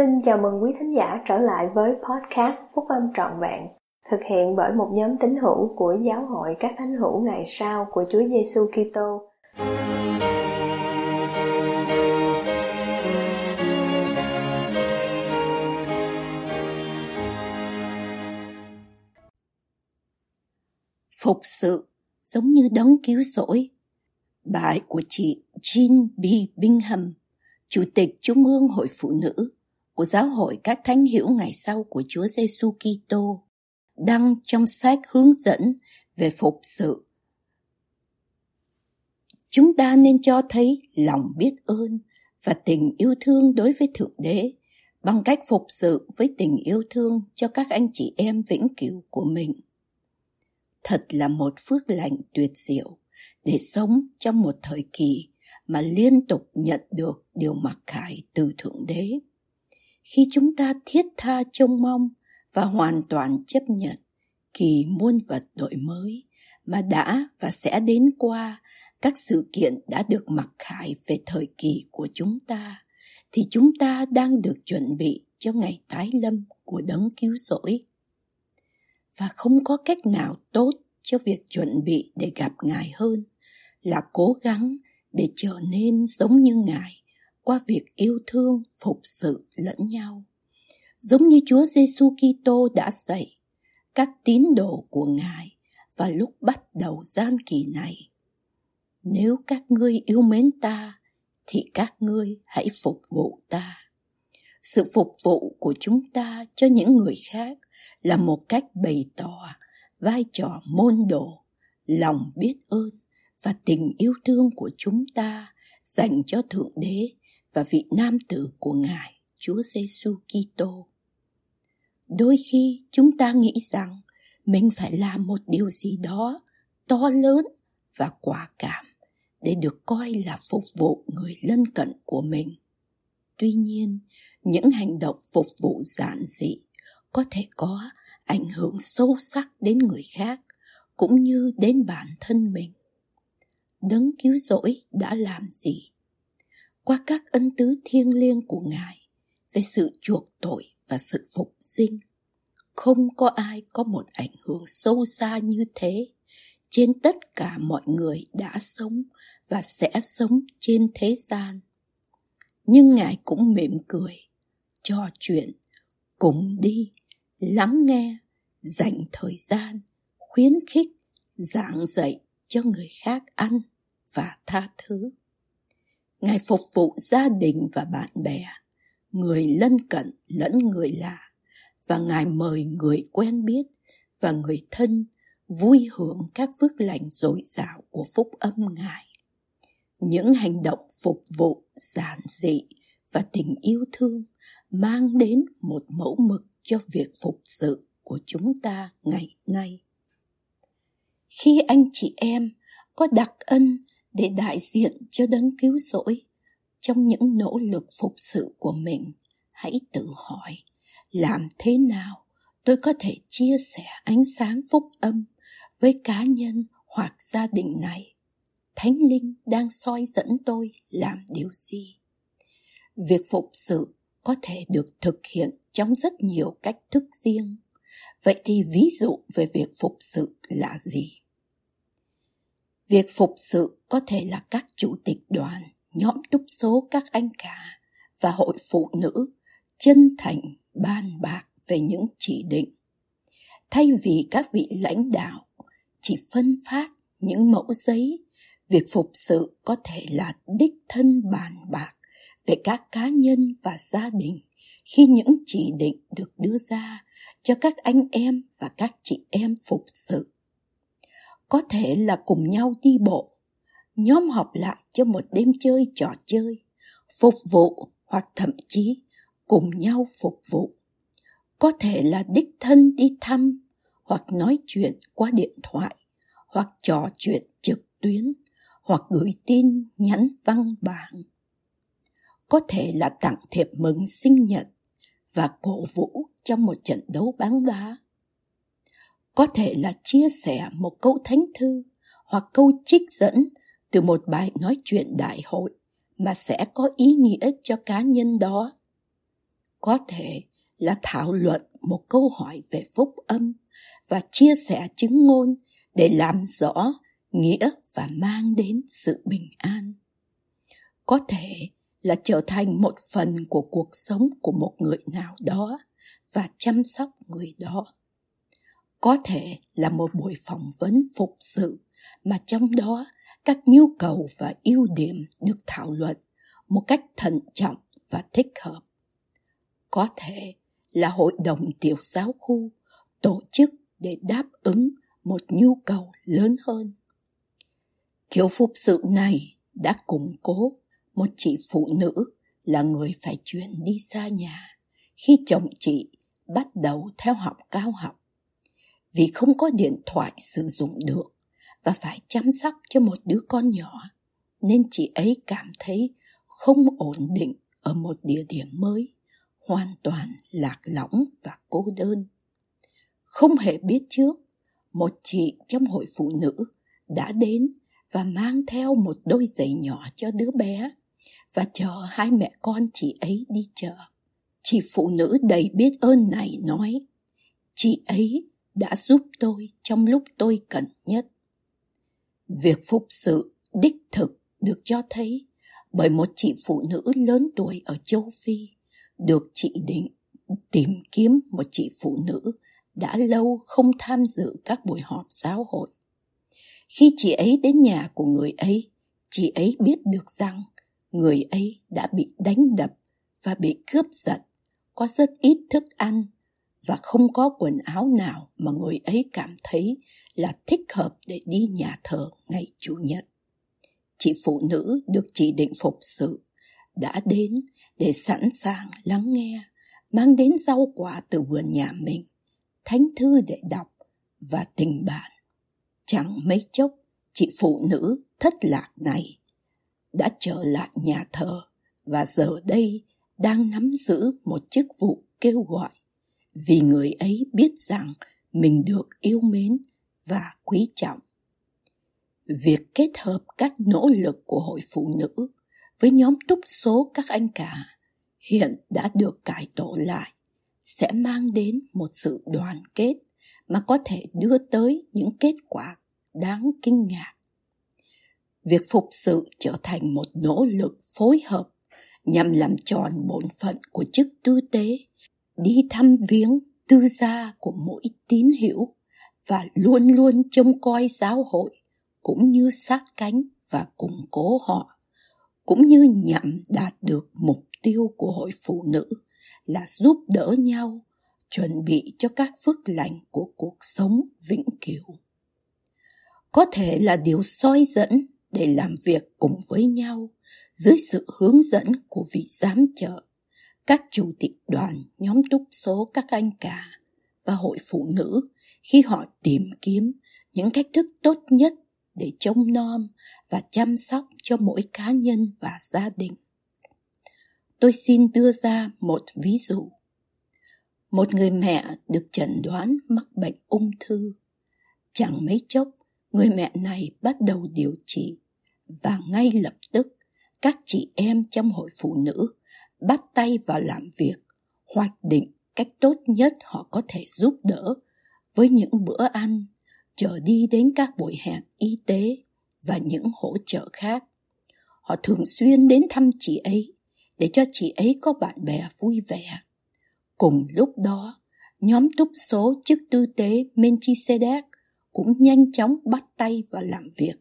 Xin chào mừng quý thính giả trở lại với podcast Phúc Âm Trọn Vẹn, thực hiện bởi một nhóm tín hữu của Giáo hội các thánh hữu ngày sau của Chúa Giêsu Kitô. Phục sự giống như đấng cứu rỗi. Bài của chị Jean B. Bingham, Chủ tịch Trung ương Hội Phụ Nữ của Giáo hội các thánh hiểu ngày sau của Chúa Giêsu Kitô, đăng trong sách hướng dẫn về phục sự. Chúng ta nên cho thấy lòng biết ơn và tình yêu thương đối với Thượng Đế bằng cách phục sự với tình yêu thương cho các anh chị em vĩnh cửu của mình. Thật là một phước lành tuyệt diệu để sống trong một thời kỳ mà liên tục nhận được điều mặc khải từ Thượng Đế khi chúng ta thiết tha trông mong và hoàn toàn chấp nhận kỳ muôn vật đổi mới mà đã và sẽ đến qua, các sự kiện đã được mặc khải về thời kỳ của chúng ta, thì chúng ta đang được chuẩn bị cho ngày tái lâm của đấng cứu rỗi. Và không có cách nào tốt cho việc chuẩn bị để gặp ngài hơn là cố gắng để trở nên giống như ngài qua việc yêu thương, phục sự lẫn nhau. Giống như Chúa Giêsu Kitô đã dạy các tín đồ của Ngài và lúc bắt đầu gian kỳ này. Nếu các ngươi yêu mến ta, thì các ngươi hãy phục vụ ta. Sự phục vụ của chúng ta cho những người khác là một cách bày tỏ vai trò môn đồ, lòng biết ơn và tình yêu thương của chúng ta dành cho Thượng Đế và vị nam tử của Ngài, Chúa Giêsu Kitô. Đôi khi chúng ta nghĩ rằng mình phải làm một điều gì đó to lớn và quả cảm để được coi là phục vụ người lân cận của mình. Tuy nhiên, những hành động phục vụ giản dị có thể có ảnh hưởng sâu sắc đến người khác cũng như đến bản thân mình. Đấng cứu rỗi đã làm gì qua các ân tứ thiêng liêng của Ngài về sự chuộc tội và sự phục sinh. Không có ai có một ảnh hưởng sâu xa như thế trên tất cả mọi người đã sống và sẽ sống trên thế gian. Nhưng Ngài cũng mỉm cười, trò chuyện, cùng đi, lắng nghe, dành thời gian, khuyến khích, giảng dạy cho người khác ăn và tha thứ. Ngài phục vụ gia đình và bạn bè, người lân cận lẫn người lạ, và Ngài mời người quen biết và người thân vui hưởng các phước lành dồi dào của phúc âm Ngài. Những hành động phục vụ giản dị và tình yêu thương mang đến một mẫu mực cho việc phục sự của chúng ta ngày nay. Khi anh chị em có đặc ân để đại diện cho đấng cứu rỗi. Trong những nỗ lực phục sự của mình, hãy tự hỏi, làm thế nào tôi có thể chia sẻ ánh sáng phúc âm với cá nhân hoặc gia đình này? Thánh linh đang soi dẫn tôi làm điều gì? Việc phục sự có thể được thực hiện trong rất nhiều cách thức riêng. Vậy thì ví dụ về việc phục sự là gì? Việc phục sự có thể là các chủ tịch đoàn, nhóm túc số các anh cả và hội phụ nữ chân thành bàn bạc về những chỉ định. Thay vì các vị lãnh đạo chỉ phân phát những mẫu giấy, việc phục sự có thể là đích thân bàn bạc về các cá nhân và gia đình khi những chỉ định được đưa ra cho các anh em và các chị em phục sự có thể là cùng nhau đi bộ. Nhóm họp lại cho một đêm chơi trò chơi, phục vụ hoặc thậm chí cùng nhau phục vụ. Có thể là đích thân đi thăm hoặc nói chuyện qua điện thoại hoặc trò chuyện trực tuyến hoặc gửi tin nhắn văn bản. Có thể là tặng thiệp mừng sinh nhật và cổ vũ trong một trận đấu bóng đá có thể là chia sẻ một câu thánh thư hoặc câu trích dẫn từ một bài nói chuyện đại hội mà sẽ có ý nghĩa cho cá nhân đó. Có thể là thảo luận một câu hỏi về phúc âm và chia sẻ chứng ngôn để làm rõ nghĩa và mang đến sự bình an. Có thể là trở thành một phần của cuộc sống của một người nào đó và chăm sóc người đó có thể là một buổi phỏng vấn phục sự, mà trong đó, các nhu cầu và ưu điểm được thảo luận một cách thận trọng và thích hợp. Có thể là hội đồng tiểu giáo khu tổ chức để đáp ứng một nhu cầu lớn hơn. Kiểu phục sự này đã củng cố một chị phụ nữ là người phải chuyển đi xa nhà khi chồng chị bắt đầu theo học cao học vì không có điện thoại sử dụng được và phải chăm sóc cho một đứa con nhỏ nên chị ấy cảm thấy không ổn định ở một địa điểm mới hoàn toàn lạc lõng và cô đơn không hề biết trước một chị trong hội phụ nữ đã đến và mang theo một đôi giày nhỏ cho đứa bé và chờ hai mẹ con chị ấy đi chợ. Chị phụ nữ đầy biết ơn này nói, chị ấy đã giúp tôi trong lúc tôi cần nhất. Việc phục sự đích thực được cho thấy bởi một chị phụ nữ lớn tuổi ở châu Phi được chị định tìm kiếm một chị phụ nữ đã lâu không tham dự các buổi họp giáo hội. Khi chị ấy đến nhà của người ấy, chị ấy biết được rằng người ấy đã bị đánh đập và bị cướp giật, có rất ít thức ăn và không có quần áo nào mà người ấy cảm thấy là thích hợp để đi nhà thờ ngày Chủ nhật. Chị phụ nữ được chỉ định phục sự đã đến để sẵn sàng lắng nghe, mang đến rau quả từ vườn nhà mình, thánh thư để đọc và tình bạn. Chẳng mấy chốc, chị phụ nữ thất lạc này đã trở lại nhà thờ và giờ đây đang nắm giữ một chức vụ kêu gọi vì người ấy biết rằng mình được yêu mến và quý trọng. Việc kết hợp các nỗ lực của hội phụ nữ với nhóm túc số các anh cả hiện đã được cải tổ lại sẽ mang đến một sự đoàn kết mà có thể đưa tới những kết quả đáng kinh ngạc việc phục sự trở thành một nỗ lực phối hợp nhằm làm tròn bổn phận của chức tư tế đi thăm viếng tư gia của mỗi tín hữu và luôn luôn trông coi giáo hội cũng như sát cánh và củng cố họ cũng như nhằm đạt được mục tiêu của hội phụ nữ là giúp đỡ nhau chuẩn bị cho các phước lành của cuộc sống vĩnh cửu. Có thể là điều soi dẫn để làm việc cùng với nhau dưới sự hướng dẫn của vị giám trợ, các chủ tịch đoàn, nhóm túc số các anh cả và hội phụ nữ khi họ tìm kiếm những cách thức tốt nhất để trông nom và chăm sóc cho mỗi cá nhân và gia đình. Tôi xin đưa ra một ví dụ. Một người mẹ được chẩn đoán mắc bệnh ung thư. Chẳng mấy chốc, người mẹ này bắt đầu điều trị và ngay lập tức các chị em trong hội phụ nữ bắt tay vào làm việc, hoạch định cách tốt nhất họ có thể giúp đỡ. Với những bữa ăn trở đi đến các buổi hẹn y tế và những hỗ trợ khác. Họ thường xuyên đến thăm chị ấy để cho chị ấy có bạn bè vui vẻ. Cùng lúc đó, nhóm túc số chức tư tế Melchizedek cũng nhanh chóng bắt tay vào làm việc.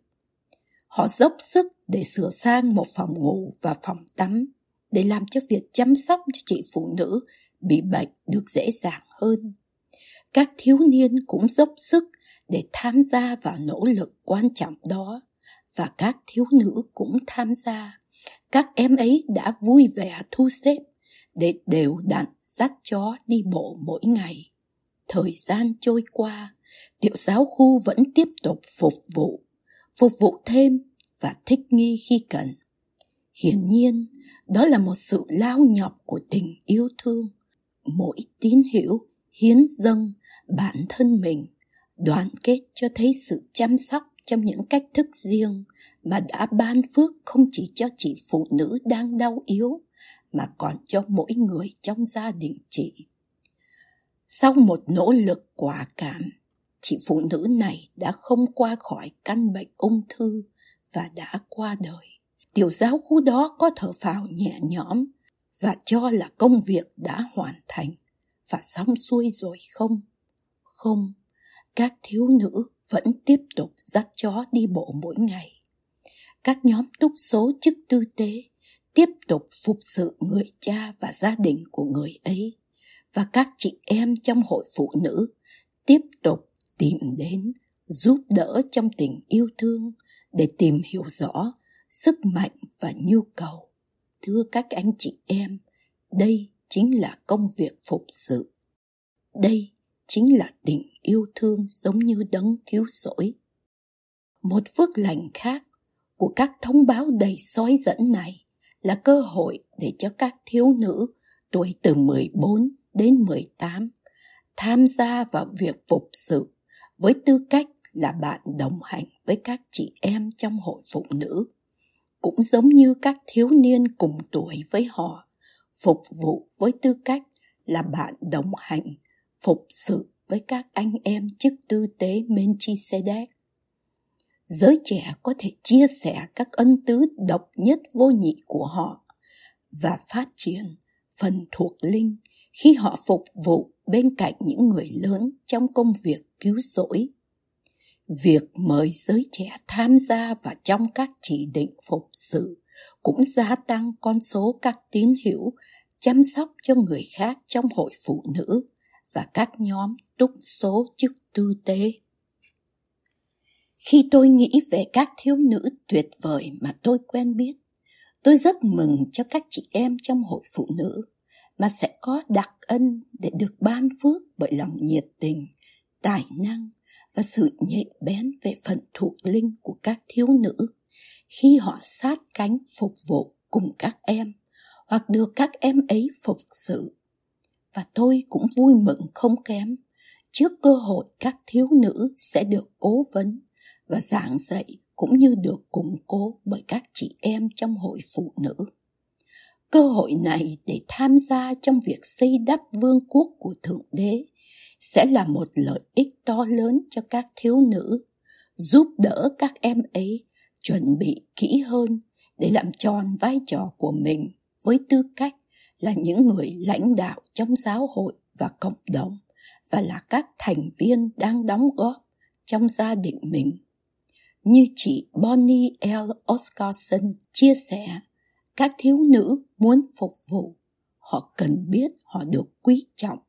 Họ dốc sức để sửa sang một phòng ngủ và phòng tắm để làm cho việc chăm sóc cho chị phụ nữ bị bệnh được dễ dàng hơn. Các thiếu niên cũng dốc sức để tham gia vào nỗ lực quan trọng đó và các thiếu nữ cũng tham gia. Các em ấy đã vui vẻ thu xếp để đều đặn dắt chó đi bộ mỗi ngày. Thời gian trôi qua, tiểu giáo khu vẫn tiếp tục phục vụ phục vụ thêm và thích nghi khi cần. Hiển nhiên, đó là một sự lao nhọc của tình yêu thương. Mỗi tín hữu hiến dâng bản thân mình, đoàn kết cho thấy sự chăm sóc trong những cách thức riêng mà đã ban phước không chỉ cho chị phụ nữ đang đau yếu, mà còn cho mỗi người trong gia đình chị. Sau một nỗ lực quả cảm, chị phụ nữ này đã không qua khỏi căn bệnh ung thư và đã qua đời. Tiểu giáo khu đó có thở phào nhẹ nhõm và cho là công việc đã hoàn thành và xong xuôi rồi không? Không, các thiếu nữ vẫn tiếp tục dắt chó đi bộ mỗi ngày. Các nhóm túc số chức tư tế tiếp tục phục sự người cha và gia đình của người ấy và các chị em trong hội phụ nữ tiếp tục tìm đến giúp đỡ trong tình yêu thương để tìm hiểu rõ sức mạnh và nhu cầu. Thưa các anh chị em, đây chính là công việc phục sự. Đây chính là tình yêu thương giống như đấng cứu rỗi. Một phước lành khác của các thông báo đầy soi dẫn này là cơ hội để cho các thiếu nữ tuổi từ 14 đến 18 tham gia vào việc phục sự với tư cách là bạn đồng hành với các chị em trong hội phụ nữ cũng giống như các thiếu niên cùng tuổi với họ phục vụ với tư cách là bạn đồng hành, phục sự với các anh em chức tư tế Menchisedek. Giới trẻ có thể chia sẻ các ân tứ độc nhất vô nhị của họ và phát triển phần thuộc linh khi họ phục vụ bên cạnh những người lớn trong công việc cứu rỗi. Việc mời giới trẻ tham gia vào trong các chỉ định phục sự cũng gia tăng con số các tín hữu chăm sóc cho người khác trong hội phụ nữ và các nhóm túc số chức tư tế. Khi tôi nghĩ về các thiếu nữ tuyệt vời mà tôi quen biết, tôi rất mừng cho các chị em trong hội phụ nữ mà sẽ có đặc ân để được ban phước bởi lòng nhiệt tình, tài năng và sự nhạy bén về phần thuộc linh của các thiếu nữ khi họ sát cánh phục vụ cùng các em, hoặc được các em ấy phục sự. Và tôi cũng vui mừng không kém, trước cơ hội các thiếu nữ sẽ được cố vấn và giảng dạy cũng như được củng cố bởi các chị em trong hội phụ nữ. Cơ hội này để tham gia trong việc xây đắp vương quốc của Thượng Đế sẽ là một lợi ích to lớn cho các thiếu nữ, giúp đỡ các em ấy chuẩn bị kỹ hơn để làm tròn vai trò của mình với tư cách là những người lãnh đạo trong giáo hội và cộng đồng và là các thành viên đang đóng góp trong gia đình mình. Như chị Bonnie L. Oscarson chia sẻ, các thiếu nữ muốn phục vụ, họ cần biết họ được quý trọng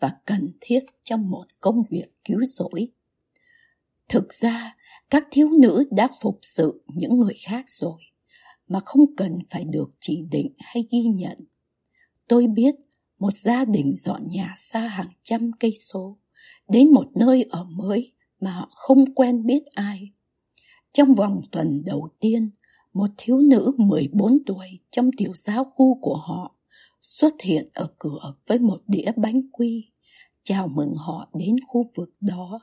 và cần thiết trong một công việc cứu rỗi. Thực ra, các thiếu nữ đã phục sự những người khác rồi, mà không cần phải được chỉ định hay ghi nhận. Tôi biết một gia đình dọn nhà xa hàng trăm cây số, đến một nơi ở mới mà họ không quen biết ai. Trong vòng tuần đầu tiên, một thiếu nữ 14 tuổi trong tiểu giáo khu của họ xuất hiện ở cửa với một đĩa bánh quy, chào mừng họ đến khu vực đó.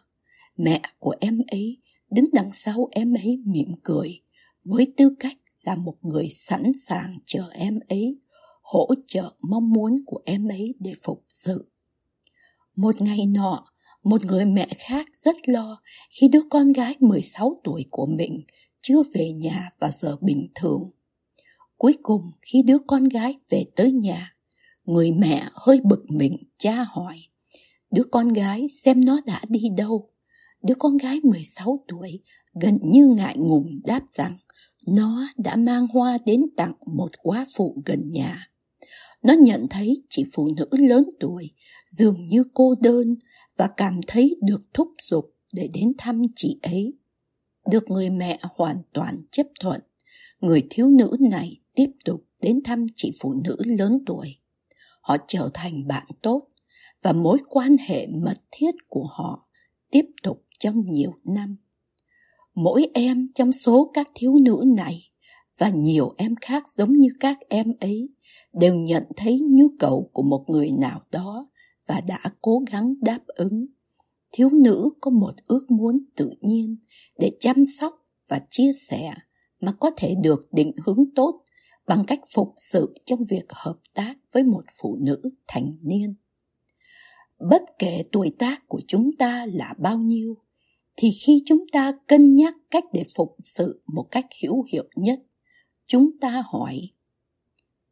Mẹ của em ấy đứng đằng sau em ấy mỉm cười, với tư cách là một người sẵn sàng chờ em ấy, hỗ trợ mong muốn của em ấy để phục sự. Một ngày nọ, một người mẹ khác rất lo khi đứa con gái 16 tuổi của mình chưa về nhà vào giờ bình thường. Cuối cùng khi đứa con gái về tới nhà, người mẹ hơi bực mình cha hỏi. Đứa con gái xem nó đã đi đâu. Đứa con gái 16 tuổi gần như ngại ngùng đáp rằng nó đã mang hoa đến tặng một quá phụ gần nhà. Nó nhận thấy chị phụ nữ lớn tuổi dường như cô đơn và cảm thấy được thúc giục để đến thăm chị ấy được người mẹ hoàn toàn chấp thuận, người thiếu nữ này tiếp tục đến thăm chị phụ nữ lớn tuổi. Họ trở thành bạn tốt và mối quan hệ mật thiết của họ tiếp tục trong nhiều năm. Mỗi em trong số các thiếu nữ này và nhiều em khác giống như các em ấy đều nhận thấy nhu cầu của một người nào đó và đã cố gắng đáp ứng thiếu nữ có một ước muốn tự nhiên để chăm sóc và chia sẻ mà có thể được định hướng tốt bằng cách phục sự trong việc hợp tác với một phụ nữ thành niên. Bất kể tuổi tác của chúng ta là bao nhiêu, thì khi chúng ta cân nhắc cách để phục sự một cách hữu hiệu nhất, chúng ta hỏi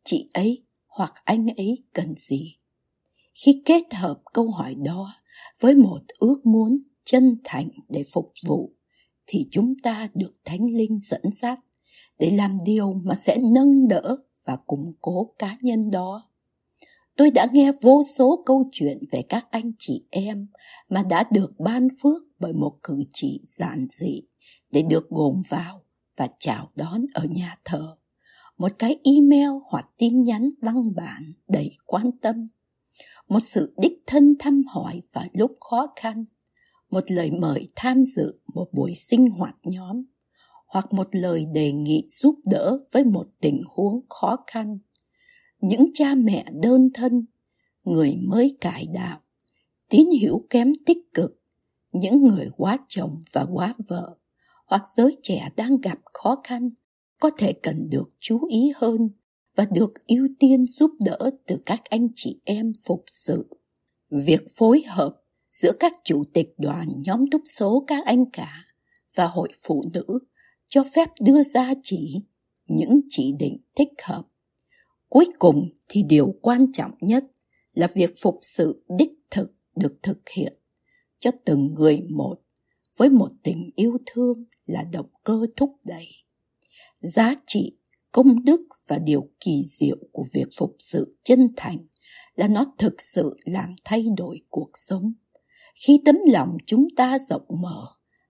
chị ấy hoặc anh ấy cần gì? Khi kết hợp câu hỏi đó với một ước muốn chân thành để phục vụ, thì chúng ta được Thánh Linh dẫn dắt để làm điều mà sẽ nâng đỡ và củng cố cá nhân đó. Tôi đã nghe vô số câu chuyện về các anh chị em mà đã được ban phước bởi một cử chỉ giản dị để được gồm vào và chào đón ở nhà thờ. Một cái email hoặc tin nhắn văn bản đầy quan tâm. Một sự đích thân thăm hỏi vào lúc khó khăn. Một lời mời tham dự một buổi sinh hoạt nhóm hoặc một lời đề nghị giúp đỡ với một tình huống khó khăn. Những cha mẹ đơn thân, người mới cải đạo, tín hữu kém tích cực, những người quá chồng và quá vợ, hoặc giới trẻ đang gặp khó khăn, có thể cần được chú ý hơn và được ưu tiên giúp đỡ từ các anh chị em phục sự. Việc phối hợp giữa các chủ tịch đoàn nhóm túc số các anh cả và hội phụ nữ cho phép đưa ra chỉ những chỉ định thích hợp. Cuối cùng thì điều quan trọng nhất là việc phục sự đích thực được thực hiện cho từng người một với một tình yêu thương là động cơ thúc đẩy. Giá trị, công đức và điều kỳ diệu của việc phục sự chân thành là nó thực sự làm thay đổi cuộc sống. Khi tấm lòng chúng ta rộng mở,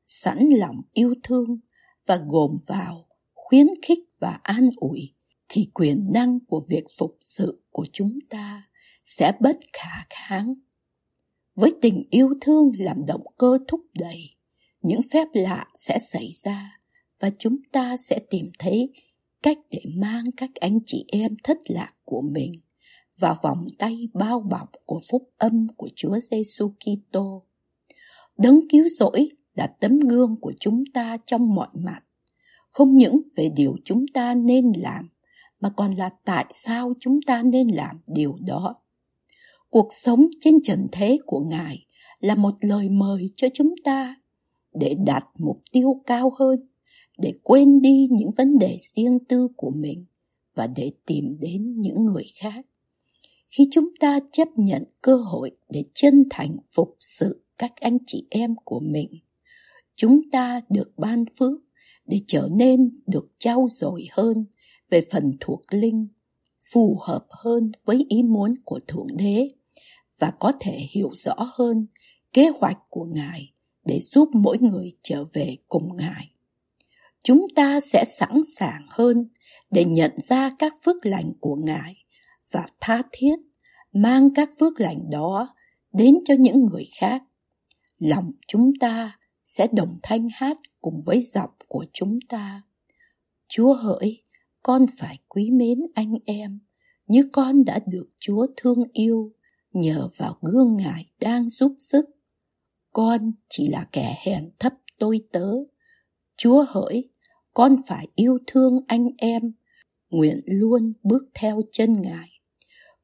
sẵn lòng yêu thương và gồm vào khuyến khích và an ủi, thì quyền năng của việc phục sự của chúng ta sẽ bất khả kháng với tình yêu thương làm động cơ thúc đẩy, những phép lạ sẽ xảy ra và chúng ta sẽ tìm thấy cách để mang các anh chị em thất lạc của mình vào vòng tay bao bọc của phúc âm của Chúa Giêsu Kitô. Đấng cứu rỗi là tấm gương của chúng ta trong mọi mặt, không những về điều chúng ta nên làm, mà còn là tại sao chúng ta nên làm điều đó. Cuộc sống trên trần thế của Ngài là một lời mời cho chúng ta để đạt mục tiêu cao hơn, để quên đi những vấn đề riêng tư của mình và để tìm đến những người khác. Khi chúng ta chấp nhận cơ hội để chân thành phục sự các anh chị em của mình, chúng ta được ban phước để trở nên được trau dồi hơn về phần thuộc linh, phù hợp hơn với ý muốn của Thượng Đế và có thể hiểu rõ hơn kế hoạch của Ngài để giúp mỗi người trở về cùng Ngài. Chúng ta sẽ sẵn sàng hơn để nhận ra các phước lành của Ngài và tha thiết mang các phước lành đó đến cho những người khác. Lòng chúng ta sẽ đồng thanh hát cùng với giọng của chúng ta. Chúa hỡi, con phải quý mến anh em như con đã được Chúa thương yêu nhờ vào gương ngài đang giúp sức. Con chỉ là kẻ hèn thấp tôi tớ. Chúa hỡi, con phải yêu thương anh em, nguyện luôn bước theo chân ngài.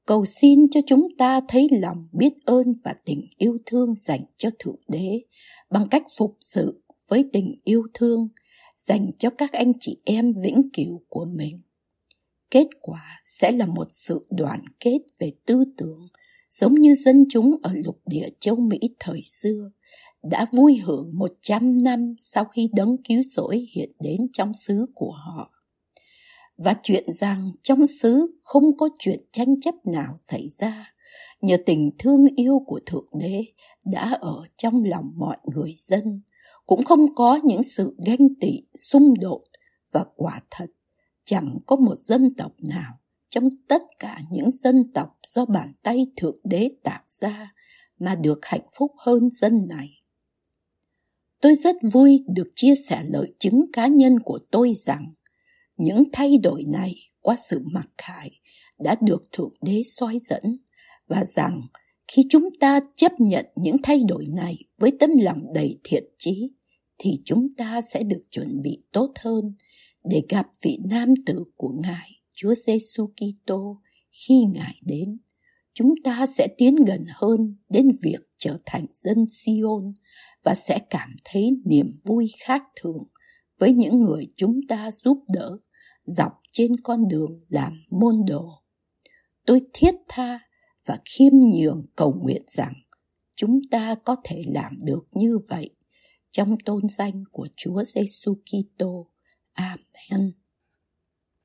Cầu xin cho chúng ta thấy lòng biết ơn và tình yêu thương dành cho Thượng Đế bằng cách phục sự với tình yêu thương dành cho các anh chị em vĩnh cửu của mình. Kết quả sẽ là một sự đoàn kết về tư tưởng, giống như dân chúng ở lục địa châu Mỹ thời xưa, đã vui hưởng một trăm năm sau khi đấng cứu rỗi hiện đến trong xứ của họ. Và chuyện rằng trong xứ không có chuyện tranh chấp nào xảy ra, nhờ tình thương yêu của Thượng Đế đã ở trong lòng mọi người dân, cũng không có những sự ganh tị, xung đột và quả thật chẳng có một dân tộc nào trong tất cả những dân tộc do bàn tay Thượng Đế tạo ra mà được hạnh phúc hơn dân này. Tôi rất vui được chia sẻ lợi chứng cá nhân của tôi rằng những thay đổi này qua sự mặc khải đã được Thượng Đế soi dẫn và rằng khi chúng ta chấp nhận những thay đổi này với tấm lòng đầy thiện chí thì chúng ta sẽ được chuẩn bị tốt hơn để gặp vị nam tử của Ngài Chúa Giêsu Kitô. Khi Ngài đến, chúng ta sẽ tiến gần hơn đến việc trở thành dân Sion và sẽ cảm thấy niềm vui khác thường với những người chúng ta giúp đỡ dọc trên con đường làm môn đồ. Tôi thiết tha và khiêm nhường cầu nguyện rằng chúng ta có thể làm được như vậy trong tôn danh của Chúa Giêsu Kitô. Amen.